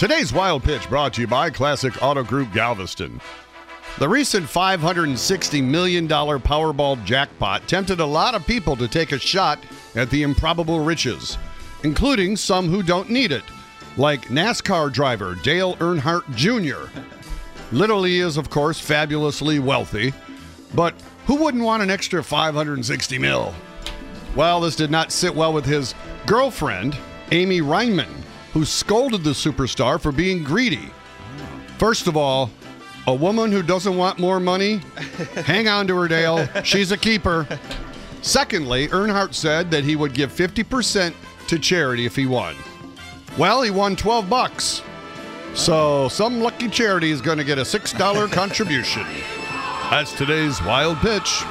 Today's Wild Pitch brought to you by Classic Auto Group Galveston. The recent $560 million Powerball jackpot tempted a lot of people to take a shot at the improbable riches, including some who don't need it, like NASCAR driver Dale Earnhardt Jr. Literally is, of course, fabulously wealthy, but who wouldn't want an extra 560 mil? Well, this did not sit well with his girlfriend, Amy Reimann, who scolded the superstar for being greedy. First of all, a woman who doesn't want more money, hang on to her, Dale. She's a keeper. Secondly, Earnhardt said that he would give 50% to charity if he won. Well, he won 12 bucks. So some lucky charity is going to get a $6 contribution. That's today's wild pitch.